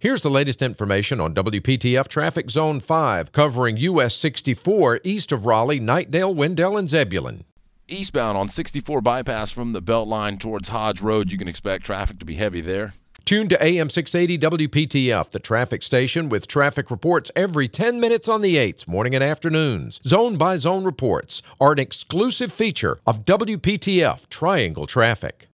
Here's the latest information on WPTF Traffic Zone 5, covering US 64 east of Raleigh, Knightdale, Wendell, and Zebulon. Eastbound on 64 bypass from the Beltline towards Hodge Road, you can expect traffic to be heavy there. Tune to AM 680 WPTF, the traffic station with traffic reports every 10 minutes on the 8s, morning and afternoons. Zone by zone reports are an exclusive feature of WPTF Triangle Traffic.